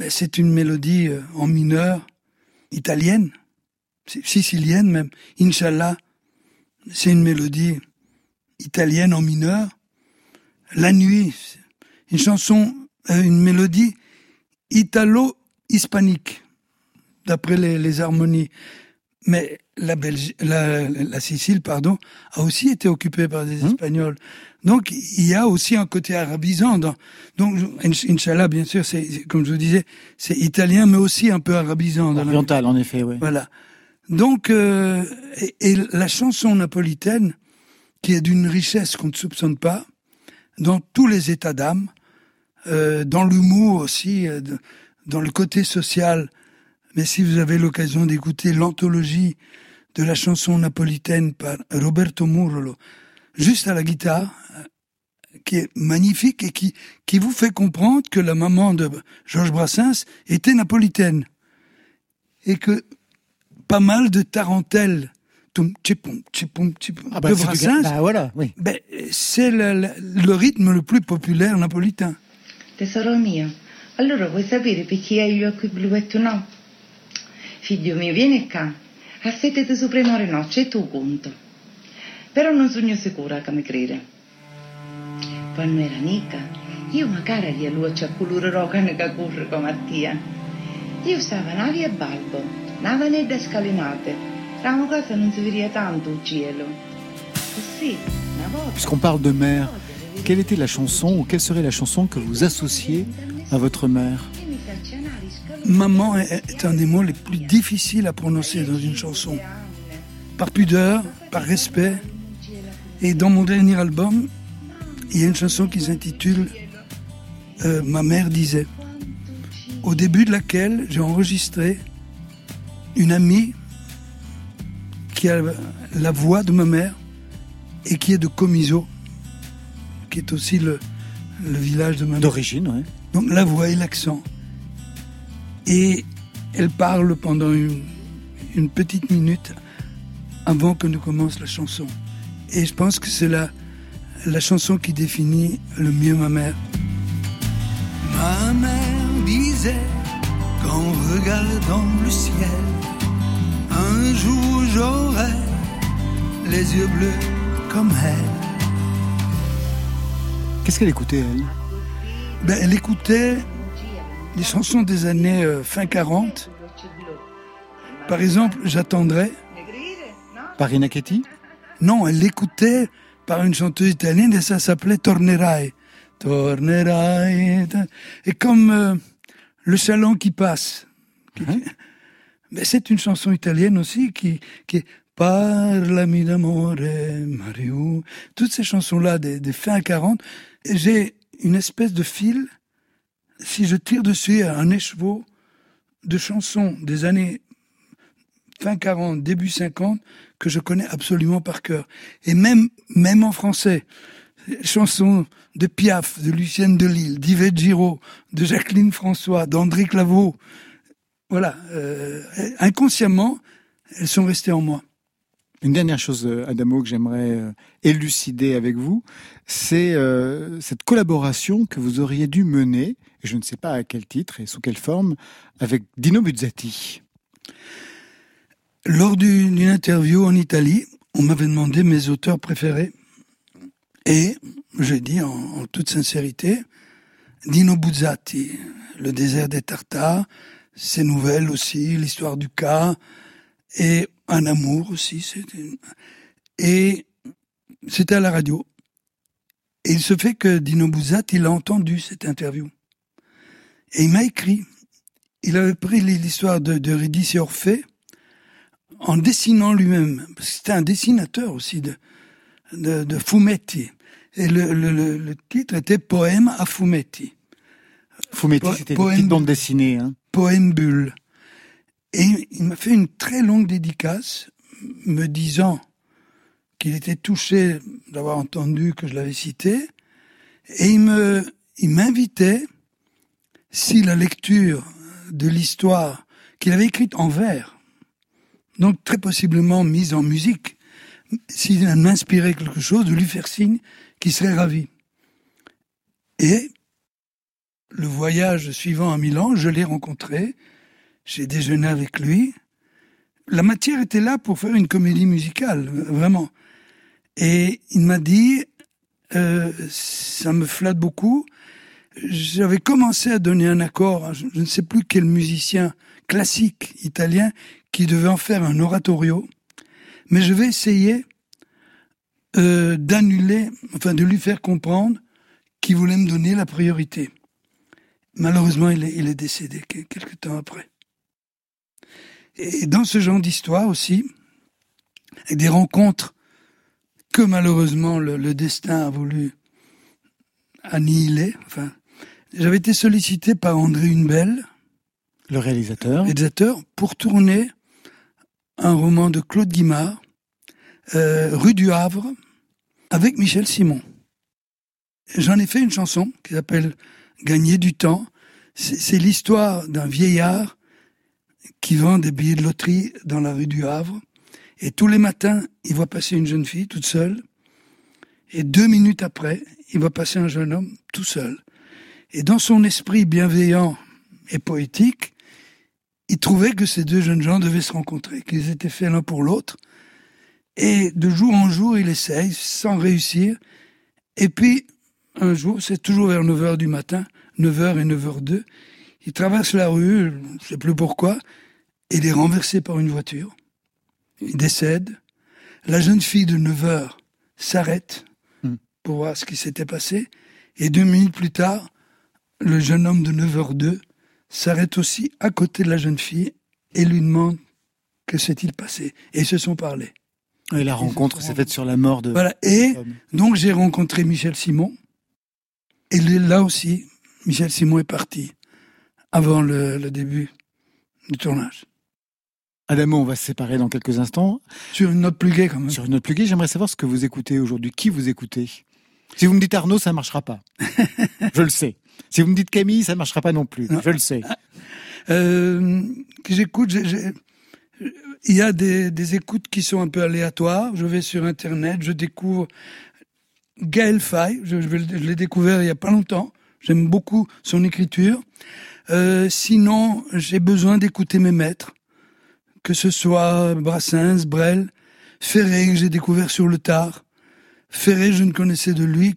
mais c'est une mélodie euh, en mineur, italienne, sicilienne même. Inch'Allah, c'est une mélodie italienne en mineur. La nuit, une chanson, euh, une mélodie italo-hispanique, d'après les, les harmonies. Mais la, Belgi- la, la Sicile, pardon, a aussi été occupée par des Espagnols. Donc il y a aussi un côté arabisant. Dans, donc Inch- Inch'Allah, bien sûr, c'est comme je vous disais, c'est italien, mais aussi un peu arabisant. Oriental, en effet, oui. voilà. Donc, euh, et, et la chanson napolitaine, qui est d'une richesse qu'on ne soupçonne pas, dans tous les états d'âme, euh, dans l'humour aussi, euh, dans le côté social. Mais si vous avez l'occasion d'écouter l'anthologie de la chanson napolitaine par Roberto Murolo, juste à la guitare, euh, qui est magnifique et qui, qui vous fait comprendre que la maman de Georges Brassens était napolitaine. Et que pas mal de tarentelles, Ah bah, de Brassens, bah, voilà, oui. ben, c'est le, le- le rythme le plus populaire napolitain. Tesoro mio, allora vuoi sapere perché hai gli occhi blu e tu no? Figlio mio, vieni qua. A sete di supremore noce e tu conto. Però non sono sicura che mi crede. Quando era nica, io magari gli luce a colore rocane che corre come Mattia. Io stavo navi e balbo, nava nelle scalinate. Tra una cosa non si vede tanto il cielo. Sì, una volta. Puisqu'on parle de mère, quelle était la chanson ou quelle serait la chanson que vous associez à votre mère Maman est un des mots les plus difficiles à prononcer dans une chanson. Par pudeur, par respect. Et dans mon dernier album, il y a une chanson qui s'intitule euh, Ma mère disait, au début de laquelle j'ai enregistré une amie qui a la voix de ma mère et qui est de Comiso, qui est aussi le, le village de ma mère. D'origine, oui. Donc la voix et l'accent. Et elle parle pendant une, une petite minute avant que ne commence la chanson. Et je pense que c'est la, la chanson qui définit le mieux ma mère. Ma mère disait qu'en regardant le ciel, un jour j'aurai les yeux bleus comme elle. Qu'est-ce qu'elle écoutait, elle? Ben, elle écoutait les chansons des années euh, fin 40. Par exemple, J'attendrai. Par Rina Ketty Non, elle l'écoutait par une chanteuse italienne et ça s'appelait Tornerai. Tornerai. Et comme euh, Le Salon qui passe. Qui- Ben, c'est une chanson italienne aussi qui, qui est Parlami d'amore, Mario. Toutes ces chansons-là des, des fin 40. Et J'ai une espèce de fil. Si je tire dessus un écheveau de chansons des années fin 40, début 50, que je connais absolument par cœur. Et même, même en français, chansons de Piaf, de Lucienne Delille, d'Yvette Giraud, de Jacqueline François, d'André Claveau. Voilà, euh, inconsciemment, elles sont restées en moi. Une dernière chose, euh, Adamo, que j'aimerais euh, élucider avec vous, c'est euh, cette collaboration que vous auriez dû mener, et je ne sais pas à quel titre et sous quelle forme, avec Dino Buzzati. Lors du- d'une interview en Italie, on m'avait demandé mes auteurs préférés. Et j'ai dit en, en toute sincérité, Dino Buzzati, Le désert des Tartares, ses nouvelles aussi, l'histoire du cas, et Un amour aussi. c'était- Et c'était à la radio. Et il se fait que Dino Buzzati, il a entendu cette interview. Et il m'a écrit. Il avait pris l'histoire de, de et Orphée, en dessinant lui-même, parce que c'était un dessinateur aussi de, de, de Fumetti. Et le, le, le, le titre était Poème à Fumetti, Fumetti, Po- c'était une poème- bande dessinée. Hein. Poème bulle. Et il m'a fait une très longue dédicace, me disant qu'il était touché d'avoir entendu que je l'avais cité, et il m'invitait, si la lecture de l'histoire qu'il avait écrite en vers, donc très possiblement mise en musique, s'il m'inspirait quelque chose, de lui faire signe qu'il serait ravi. Et le voyage suivant à Milan, je l'ai rencontré, j'ai déjeuné avec lui. La matière était là pour faire une comédie musicale, vraiment. Et il m'a dit, euh, ça me flatte beaucoup. J'avais commencé à donner un accord, je je ne sais plus quel musicien classique italien qui devait en faire un oratorio, mais je vais essayer euh, d'annuler, enfin de lui faire comprendre qu'il voulait me donner la priorité. Malheureusement, il est, il est décédé que- quelque temps après. Et dans ce genre d'histoire aussi, avec des rencontres que malheureusement le, le destin a voulu annihiler. Enfin, j'avais été sollicité par André Hunebelle, Le réalisateur. réalisateur, pour tourner un roman de Claude Guimard, euh, Rue du Havre, avec Michel Simon. J'en ai fait une chanson qui s'appelle Gagner du temps. C'est c'est l'histoire d'un vieillard qui vend des billets de loterie dans la rue du Havre. Et tous les matins, il voit passer une jeune fille toute seule. Et deux minutes après, il voit passer un jeune homme tout seul. Et dans son esprit bienveillant et poétique, il trouvait que ces deux jeunes gens devaient se rencontrer, qu'ils étaient faits l'un pour l'autre. Et de jour en jour, il essaye sans réussir. Et puis, un jour, c'est toujours vers 9 heures du matin, 9h et 9h02, il traverse la rue, je ne sais plus pourquoi, et il est renversé par une voiture. il décède. La jeune fille de 9 heures s'arrête Hmm. pour voir ce qui s'était passé. Et deux minutes plus tard, le jeune homme de 9h02 s'arrête aussi à côté de la jeune fille et lui demande que s'est-il passé. Et ils se sont parlé. Et la rencontre s'est faite sur la mort de. Voilà. Et donc j'ai rencontré Michel Simon. Et là aussi, Michel Simon est parti avant le, le début du tournage. Adamo, on va se séparer dans quelques instants. Sur une note plus gaie quand même. Sur une note plus gaie, j'aimerais savoir ce que vous écoutez aujourd'hui. Qui vous écoutez? Si vous me dites Arnaud, ça marchera pas. je le sais. Si vous me dites Camille, ça marchera pas non plus. Non. Je le sais. Euh, que j'écoute, il y a des, des écoutes qui sont un peu aléatoires. Je vais sur Internet, je découvre Gaël Faye. Je, je l'ai découvert il y a pas longtemps. J'aime beaucoup son écriture. Euh, sinon, j'ai besoin d'écouter mes maîtres, que ce soit Brassens, Brel, Ferré que j'ai découvert sur le tard. Ferré, je ne connaissais de lui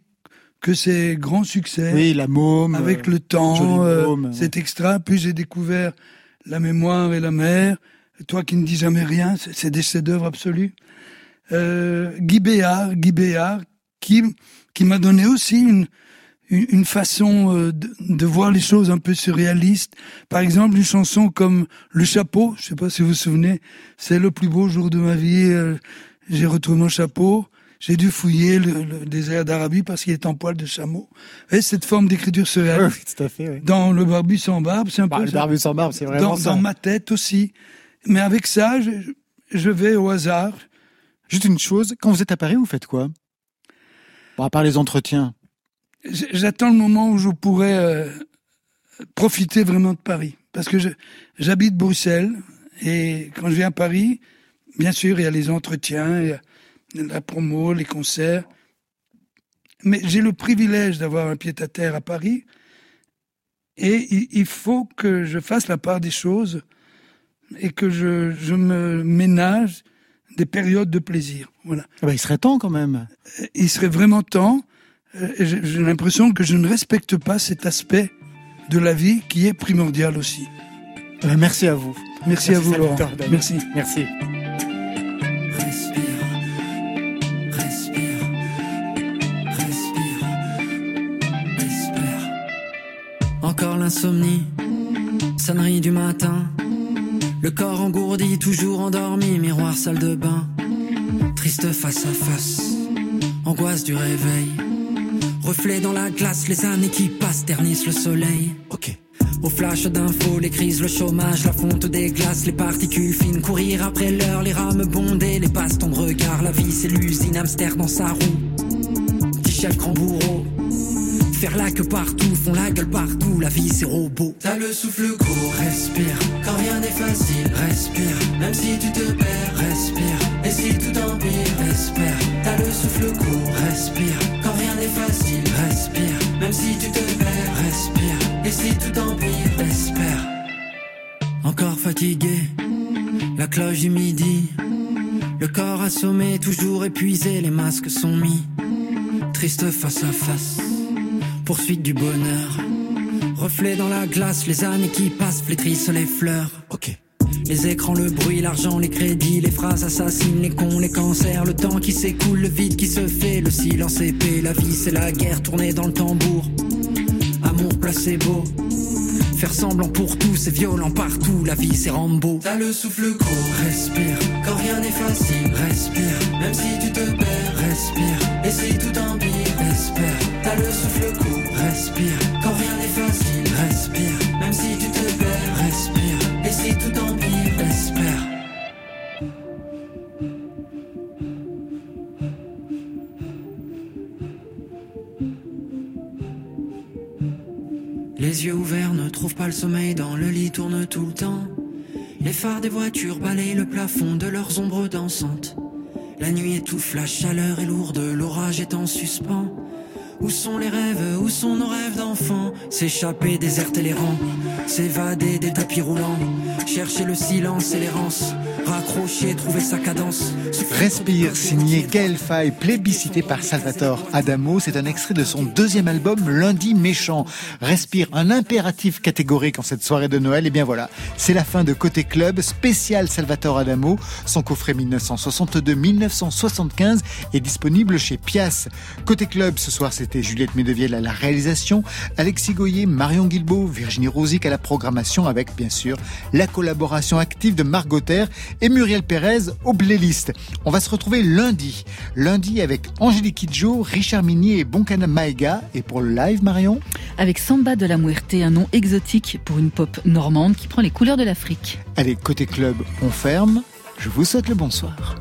que ses grands succès Oui, la môme. avec euh, le temps, euh, Môme, cet extra. Puis j'ai découvert La mémoire et la mer. Toi qui ne dis jamais rien, c'est c'est des chefs-d'œuvre absolus. Euh, Guy Béard, Guy Béard, qui, qui m'a donné aussi une, une, façon euh, de, voir les choses un peu surréalistes. Par exemple, une chanson comme Le Chapeau, je sais pas si vous vous souvenez, c'est le plus beau jour de ma vie, euh, j'ai retrouvé mon chapeau. J'ai dû fouiller le, le désert d'Arabie parce qu'il est en poil de chameau. Et cette forme d'écriture surréaliste? oui, tout à fait. oui. Dans le barbu sans barbe, c'est un Bah, peu le ça. barbu sans barbe, c'est vraiment dans, ça. dans ma tête aussi. Mais avec ça, je, je vais au hasard. Juste une chose, quand vous êtes à Paris, vous faites quoi? Bon, à part les entretiens. J'attends le moment où je pourrai euh, profiter vraiment de Paris. Parce que j'habite Bruxelles et quand je viens à Paris, bien sûr, il y a les entretiens, il y a la promo, les concerts. Mais j'ai le privilège d'avoir un pied-à-terre à Paris et il, il faut que je fasse la part des choses et que je, je me ménage des périodes de plaisir. Voilà. Ah bah, il serait temps quand même. il serait vraiment temps. Euh, J'ai l'impression que je ne respecte pas cet aspect de la vie qui est primordial aussi. Bah, merci à vous. Merci, à vous, Laurent. Victor. Merci. Merci. Respire, respire, respire, espère. Encore l'insomnie, sonnerie du matin. Le corps engourdi, toujours endormi, miroir salle de bain. Triste face à face, angoisse du réveil. Reflet dans la glace, les années qui passent ternissent le soleil. Ok. Au flash d'infos, les crises, le chômage, la fonte des glaces, les particules fines, courir après l'heure, les rames bondées, les bastons de regard, la vie c'est l'usine, hamster dans sa roue. Petit chef grand bourreau, faire la queue partout, font la gueule partout, la vie c'est robot. T'as le souffle court, respire. Quand rien n'est facile, respire. Même si tu te perds, respire. Et si tout empire, espère. T'as le souffle court, respire. Facile, respire. Même si tu te perds, respire. Et si tout empire, espère. Encore fatigué, la cloche du midi, le corps assommé, toujours épuisé, les masques sont mis. Triste face à face, poursuite du bonheur. Reflet dans la glace, les années qui passent flétrissent les fleurs. Ok. Les écrans, le bruit, l'argent, les crédits, les phrases assassines, les cons, les cancers, le temps qui s'écoule, le vide qui se fait, le silence épais, la vie c'est la guerre tournée dans le tambour. Amour placebo, faire semblant pour tout, c'est violent partout, la vie c'est Rambo. T'as le souffle court, respire. Quand rien n'est facile, respire. Même si tu te perds, respire. Et si tout empire, espère. T'as le souffle court, respire. Quand rien n'est facile, respire. Même si tu te perds, respire. Si tout empire, espère. Les yeux ouverts ne trouvent pas le sommeil, dans le lit tourne tout le temps. Les phares des voitures balayent le plafond de leurs ombres dansantes. La nuit étouffe, la chaleur est lourde, l'orage est en suspens. Où sont les rêves, où sont nos rêves d'enfants? S'échapper, déserter les rangs, s'évader des tapis roulants, chercher le silence et l'errance, raccrocher, trouver sa cadence. Respire, signé Gaël plébiscité par Salvatore Adamo. C'est un extrait de son deuxième album, Lundi Méchant. Respire, un impératif catégorique en cette soirée de Noël. Et bien voilà, c'est la fin de Côté Club, spécial Salvatore Adamo. Son coffret 1962-1975 est disponible chez Pias. Côté Club, ce soir, c'était Juliette Medevielle à la réalisation, Alexis Goyer, Marion Guilbeault, Virginie Rosic à la programmation avec, bien sûr, la collaboration active de Margot et Muriel Pérez aux playlists. On va se retrouver lundi. Lundi avec Angélique Kidjo, Richard Minier et Bonkana Maega. Et pour le live, Marion? Avec Samba de la Muerte, un nom exotique pour une pop normande qui prend les couleurs de l'Afrique. Allez, côté club, on ferme. Je vous souhaite le bonsoir.